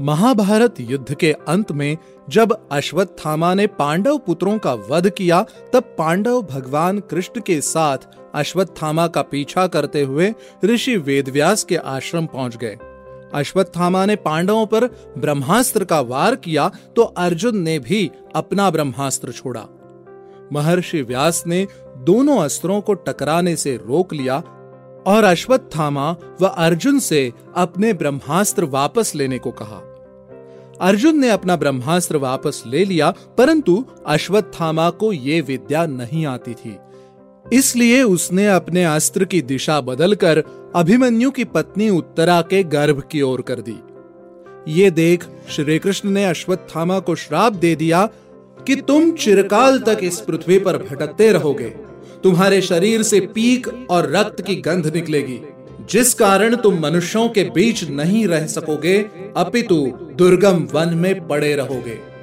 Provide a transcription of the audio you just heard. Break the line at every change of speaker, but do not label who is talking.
महाभारत युद्ध के अंत में जब अश्वत्थामा ने पांडव पुत्रों का वध किया, तब पांडव भगवान कृष्ण के साथ अश्वत्थामा का पीछा करते हुए ऋषि वेदव्यास के आश्रम पहुँच गए। अश्वत्थामा ने पांडवों पर ब्रह्मास्त्र का वार किया तो अर्जुन ने भी अपना ब्रह्मास्त्र छोड़ा। महर्षि व्यास ने दोनों अस्त्रों को टकराने से रोक लिया और अश्वत्थामा व अर्जुन से अपने ब्रह्मास्त्र वापस लेने को कहा। अर्जुन ने अपना ब्रह्मास्त्र वापस ले लिया, परंतु अश्वत्थामा को यह विद्या नहीं आती थी। इसलिए उसने अपने अस्त्र की दिशा बदलकर अभिमन्यु की पत्नी उत्तरा के गर्भ की ओर कर दी। ये देख श्री कृष्ण ने अश्वत्थामा को श्राप दे दिया कि तुम चिरकाल तक इस पृथ्वी पर भटकते रहोगे। तुम्हारे शरीर से पीक और रक्त की गंध निकलेगी। जिस कारण तुम मनुष्यों के बीच नहीं रह सकोगे, अपितु दुर्गम वन में पड़े रहोगे।